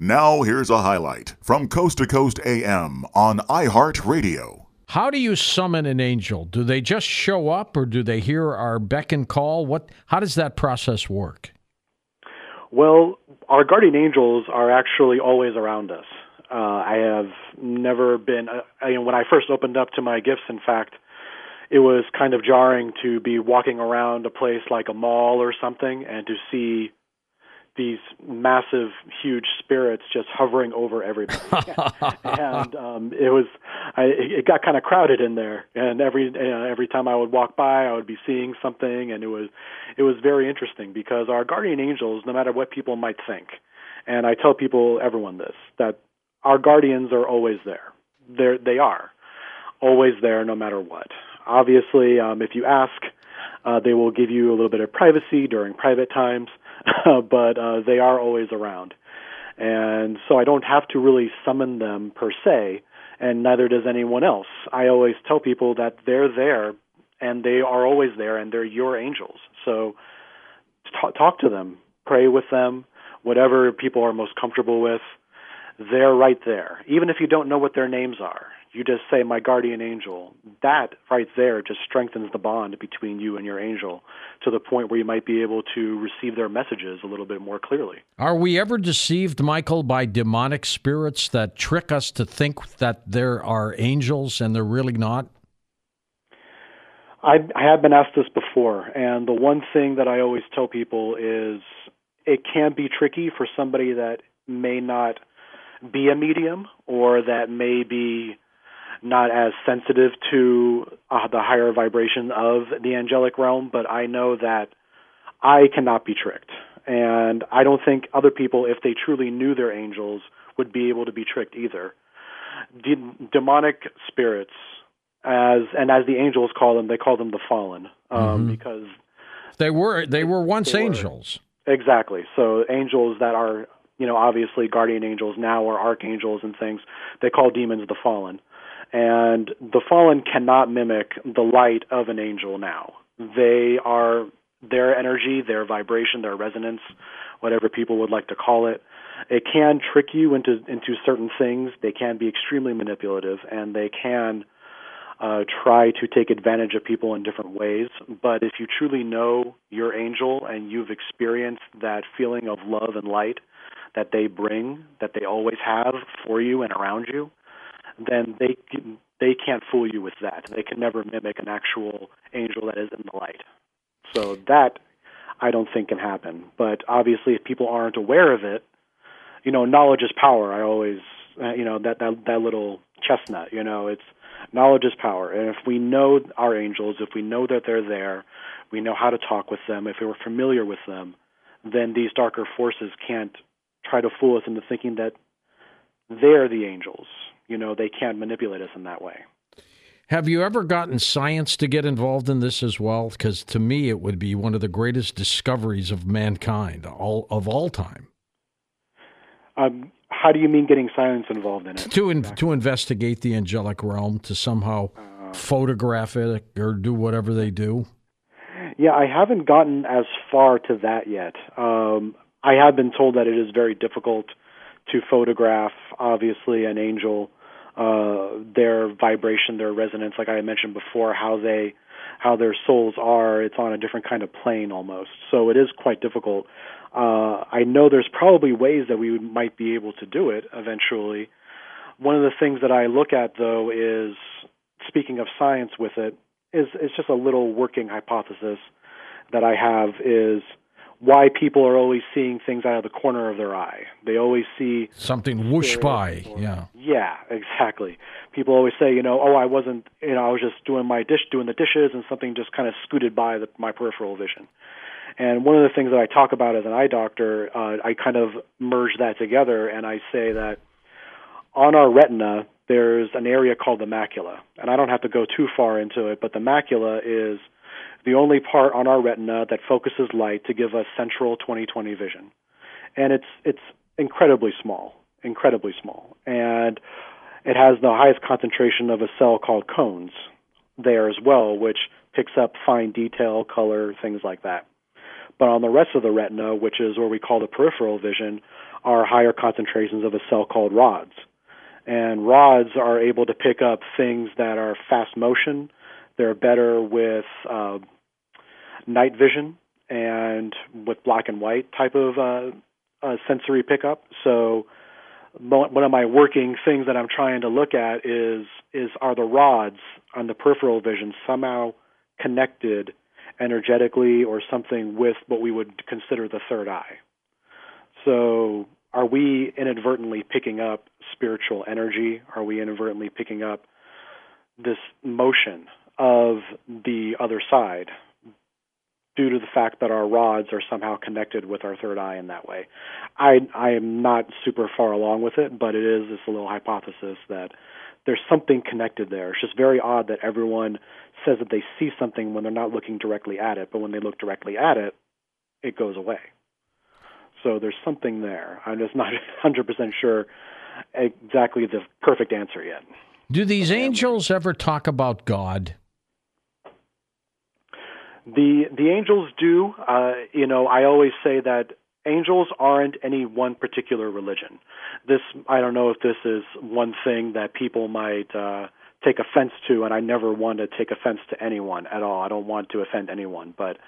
Now, here's a highlight from Coast to Coast AM on iHeartRadio. How do you summon an angel? Do they just show up or do they hear our beck and call? What how does that process work? Well, our guardian angels are actually always around us. Uh, I have never been. Uh, I, when I first opened up to my gifts, in fact, it was kind of jarring to be walking around a place like a mall or something and to see these massive, huge spirits just hovering over everybody. and um, it was, I, it got kind of crowded in there. And every uh, every time I would walk by, I would be seeing something, and it was it was very interesting because our guardian angels, no matter what people might think, and I tell people, everyone this, that our guardians are always there. They're, they are always there, no matter what. Obviously, um, if you ask, uh, they will give you a little bit of privacy during private times but uh, they are always around. And so I don't have to really summon them per se, and neither does anyone else. I always tell people that they're there and they are always there and they're your angels. So t- talk to them, pray with them, whatever people are most comfortable with. They're right there. Even if you don't know what their names are, you just say my guardian angel. That right there just strengthens the bond between you and your angel to the point where you might be able to receive their messages a little bit more clearly. Are we ever deceived michael by demonic spirits that trick us to think that there are angels and they're really not? I, I have been asked this before, and the one thing that I always tell people is it can be tricky for somebody that may not be a medium or that may be not as sensitive to uh, the higher vibration of the angelic realm, but I know that I cannot be tricked. And I don't think other people, if they truly knew their angels, would be able to be tricked either. De- demonic spirits, as and as the angels call them, they call them the fallen, um, mm-hmm. because they were they were once they angels. Were, exactly. So angels that are you know obviously guardian angels now or archangels and things, they call demons the fallen and the fallen cannot mimic the light of an angel now. They are their energy, their vibration, their resonance, whatever people would like to call it. It can trick you into into certain things. They can be extremely manipulative, and they can uh, try to take advantage of people in different ways. But if you truly know your angel and you've experienced that feeling of love and light that they bring, that they always have for you and around you, then they can, they can't fool you with that. They can never mimic an actual angel that is in the light. So that I don't think can happen. But obviously, if people aren't aware of it, you know, knowledge is power. I always, uh, you know, that that that little chestnut. You know, it's knowledge is power. And if we know our angels, if we know that they're there, we know how to talk with them. If we're familiar with them, then these darker forces can't try to fool us into thinking that they're the angels you know they can't manipulate us in that way. Have you ever gotten science to get involved in this as well? Because to me, it would be one of the greatest discoveries of mankind all of all time. Um, how do you mean getting science involved in it? To in, to investigate the angelic realm, to somehow uh, photograph it or do whatever they do. Yeah, I haven't gotten as far to that yet. Um, I have been told that it is very difficult to photograph, obviously, an angel uh, their vibration, their resonance, like I mentioned before, how they how their souls are. It's on a different kind of plane almost. So it is quite difficult. Uh, I know there's probably ways that we might be able to do it eventually. One of the things that I look at though is speaking of science with it is it's just a little working hypothesis that I have is why people are always seeing things out of the corner of their eye. They always see something whoosh by. Or, yeah. Yeah, exactly. People always say, you know, oh, I wasn't, you know, I was just doing my dish, doing the dishes, and something just kind of scooted by the, my peripheral vision. And one of the things that I talk about as an eye doctor, uh, I kind of merge that together, and I say that on our retina, there's an area called the macula, and I don't have to go too far into it, but the macula is the only part on our retina that focuses light to give us central 20/20 vision. And it's it's incredibly small, incredibly small. And it has the highest concentration of a cell called cones there as well, which picks up fine detail, color, things like that. But on the rest of the retina, which is where we call the peripheral vision, are higher concentrations of a cell called rods. And rods are able to pick up things that are fast motion. They're better with uh, night vision and with black and white type of uh, uh, sensory pickup. So one of my working things that I'm trying to look at is is are the rods on the peripheral vision somehow connected energetically or something with what we would consider the third eye. So are we inadvertently picking up spiritual energy? Are we inadvertently picking up this motion of the other side due to the fact that our rods are somehow connected with our third eye in that way? I I am not super far along with it, but it is this little hypothesis that there's something connected there. It's just very odd that everyone says that they see something when they're not looking directly at it, but when they look directly at it, it goes away. So there's something there. I'm just not 100% sure exactly the perfect answer yet. Do these angels ever talk about God? The the angels do. Uh, you know, I always say that angels aren't any one particular religion. This I don't know if this is one thing that people might uh, take offense to, and I never want to take offense to anyone at all. I don't want to offend anyone, but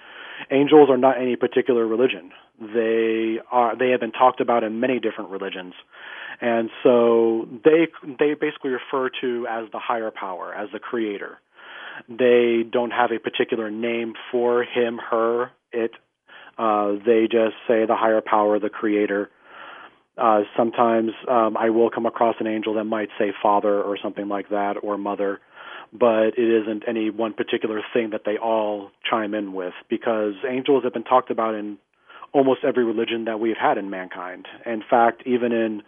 angels are not any particular religion. They are they have been talked about in many different religions. And so they they basically refer to as the higher power, as the creator. They don't have a particular name for him, her, it. Uh, they just say the higher power, the creator. Uh, sometimes um, I will come across an angel that might say father or something like that, or mother but it isn't any one particular thing that they all chime in with because angels have been talked about in almost every religion that we've had in mankind. In fact, even in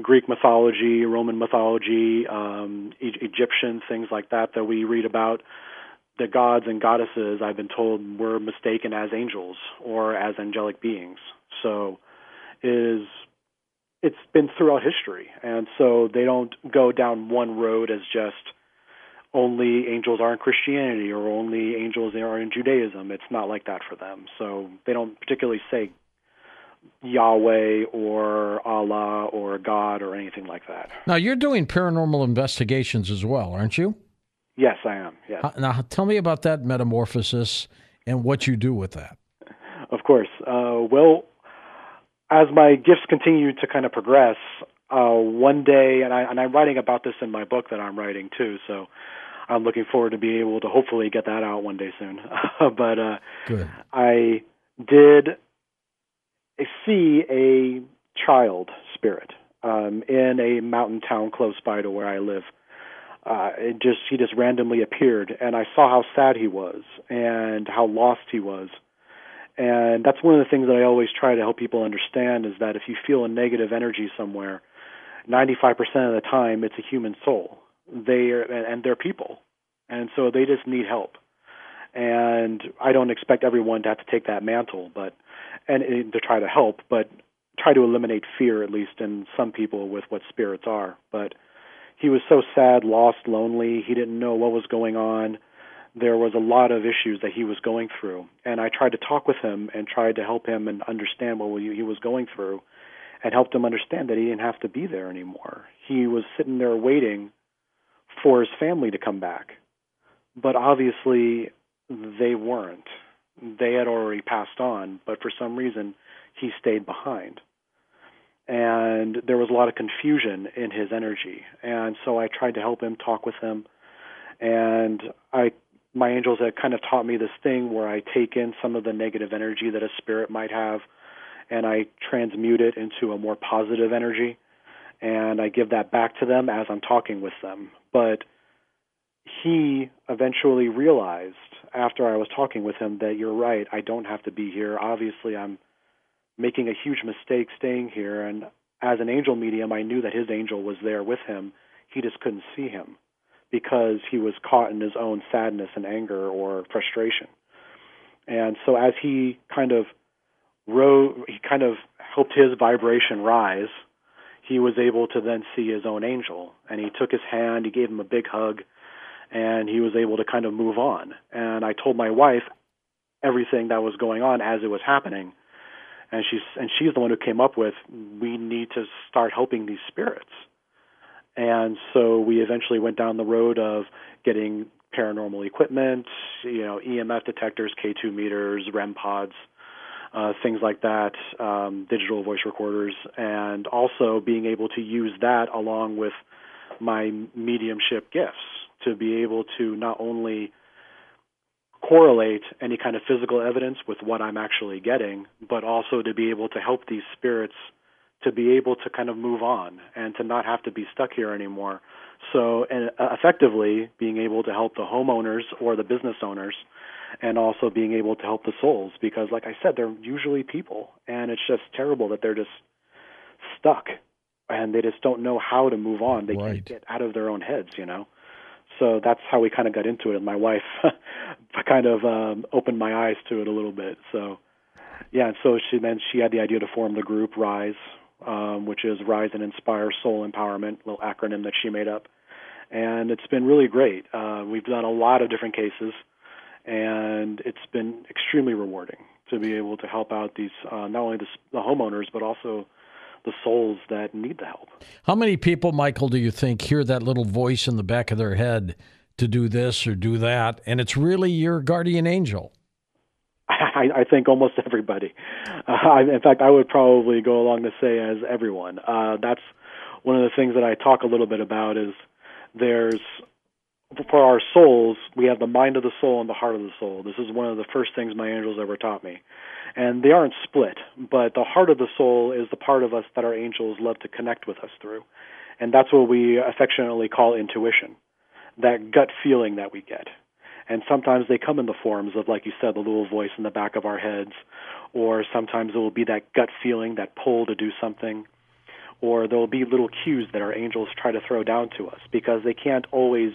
Greek mythology, Roman mythology, um, e- Egyptian things like that that we read about, the gods and goddesses, I've been told, were mistaken as angels or as angelic beings. So, is it's been throughout history, and so they don't go down one road as just only angels are in Christianity or only angels are in Judaism. It's not like that for them. So they don't particularly say Yahweh or Allah or God or anything like that. Now you're doing paranormal investigations as well, aren't you? Yes, I am. Yes. Now tell me about that metamorphosis and what you do with that. Of course. Uh, well, as my gifts continue to kind of progress, uh, one day, and, I, and I'm writing about this in my book that I'm writing too. So I'm looking forward to being able to hopefully get that out one day soon. but uh. I did see a child spirit um, in a mountain town close by to where I live. Uh, it just he just randomly appeared, and I saw how sad he was and how lost he was. And that's one of the things that I always try to help people understand is that if you feel a negative energy somewhere, 95% of the time it's a human soul they are and they're people, and so they just need help. And I don't expect everyone to have to take that mantle, but and, and to try to help, but try to eliminate fear at least in some people with what spirits are. But he was so sad, lost, lonely. He didn't know what was going on. There was a lot of issues that he was going through, and I tried to talk with him and tried to help him and understand what he was going through, and helped him understand that he didn't have to be there anymore. He was sitting there waiting for his family to come back. But obviously, they weren't. They had already passed on, but for some reason, he stayed behind. And there was a lot of confusion in his energy. And so I tried to help him, talk with him. And I my angels had kind of taught me this thing where I take in some of the negative energy that a spirit might have and I transmute it into a more positive energy and I give that back to them as I'm talking with them. But he eventually realized after I was talking with him that you're right, I don't have to be here. Obviously, I'm making a huge mistake staying here. And as an angel medium, I knew that his angel was there with him. He just couldn't see him because he was caught in his own sadness and anger or frustration. And so as he kind of he kind of helped his vibration rise he was able to then see his own angel. And he took his hand, he gave him a big hug, and he was able to kind of move on. And I told my wife everything that was going on as it was happening. and she's and she's the one who came up with we need to start helping these spirits. And so we eventually went down the road of getting paranormal equipment, you know, EMF detectors, K2 meters, REM pods, uh, things like that, um, digital voice recorders, and also being able to use that along with my mediumship gifts to be able to not only correlate any kind of physical evidence with what I'm actually getting, but also to be able to help these spirits to be able to kind of move on and to not have to be stuck here anymore. So, and uh, effectively being able to help the homeowners or the business owners and also being able to help the souls because like I said they're usually people and it's just terrible that they're just stuck and they just don't know how to move on. They right. can't get out of their own heads, you know. So that's how we kind of got into it. And my wife kind of um, opened my eyes to it a little bit. So yeah, and so she then she had the idea to form the group Rise, um, which is Rise and Inspire Soul Empowerment, little acronym that she made up. And it's been really great. Uh, we've done a lot of different cases, and it's been extremely rewarding to be able to help out these uh, not only the, the homeowners but also the souls that need the help. How many people, Michael, do you think hear that little voice in the back of their head to do this or do that, and it's really your guardian angel? I, I think almost everybody. Uh, I, in fact, I would probably go along to say as everyone. Uh, that's one of the things that I talk a little bit about. Is there's for our souls, we have the mind of the soul and the heart of the soul. This is one of the first things my angels ever taught me. And they aren't split, but the heart of the soul is the part of us that our angels love to connect with us through. And that's what we affectionately call intuition, that gut feeling that we get. And sometimes they come in the forms of, like you said, the little voice in the back of our heads, or sometimes it will be that gut feeling, that pull to do something, or there will be little cues that our angels try to throw down to us because they can't always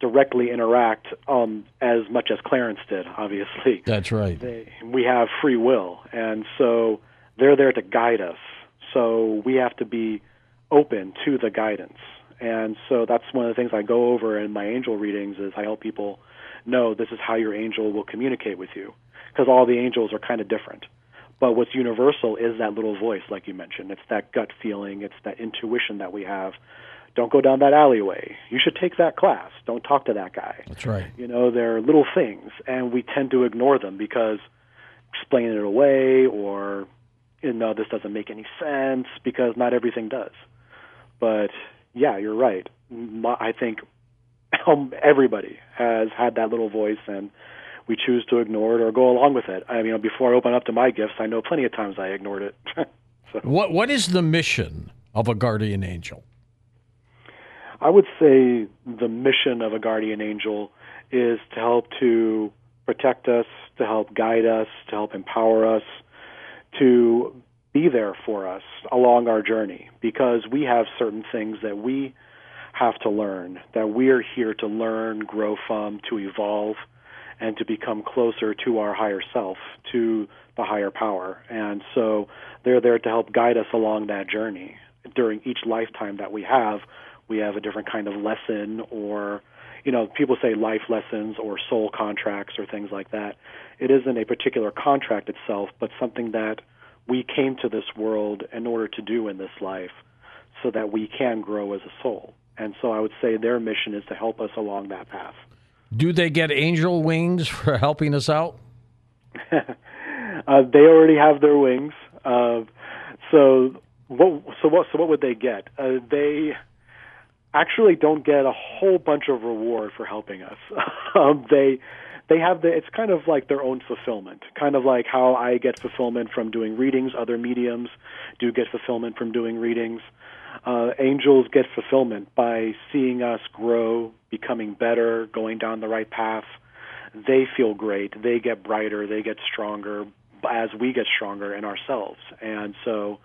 directly interact um, as much as Clarence did, obviously. That's right. They, we have free will, and so they're there to guide us. So we have to be open to the guidance. And so that's one of the things I go over in my angel readings is I help people know this is how your angel will communicate with you because all the angels are kind of different. But what's universal is that little voice, like you mentioned. It's that gut feeling, it's that intuition that we have. Don't go down that alleyway. You should take that class. Don't talk to that guy. That's right. You know, there are little things, and we tend to ignore them because explaining it away or, you know, this doesn't make any sense because not everything does. But yeah, you're right. I think um, everybody has had that little voice, and we choose to ignore it or go along with it. I mean, before I open up to my gifts, I know plenty of times I ignored it. so. What What is the mission of a guardian angel? I would say the mission of a guardian angel is to help to protect us, to help guide us, to help empower us, to be there for us along our journey because we have certain things that we have to learn, that we're here to learn, grow from, to evolve, and to become closer to our higher self, to the higher power. And so they're there to help guide us along that journey. During each lifetime that we have, we have a different kind of lesson or you know, people say life lessons or soul contracts or things like that. It isn't a particular contract itself, but something that we came to this world in order to do in this life so that we can grow as a soul. And so I would say their mission is to help us along that path. Do they get angel wings for helping us out? uh, they already have their wings. Uh, so what? So what? So what would they get? Uh, they actually don't get a whole bunch of reward for helping us. um, they they have the it's kind of like their own fulfillment kind of like how i get fulfillment from doing readings. Other mediums do get fulfillment from doing readings. Uh, angels get fulfillment by seeing us grow becoming better going down the right path. They feel great. They get brighter. They get stronger as we get stronger in ourselves. And so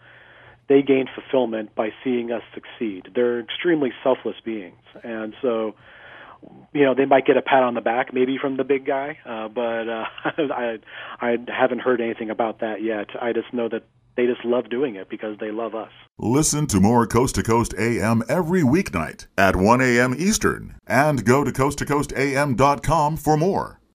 they gain fulfillment by seeing us succeed they're extremely selfless beings and so you know they might get a pat on the back maybe from the big guy uh, but uh, I I haven't heard anything about that yet I just know that they just love doing it because they love us. Listen to more Coast to Coast AM every weeknight at 1 a.m. Eastern and go to coasttocoastam.com for more.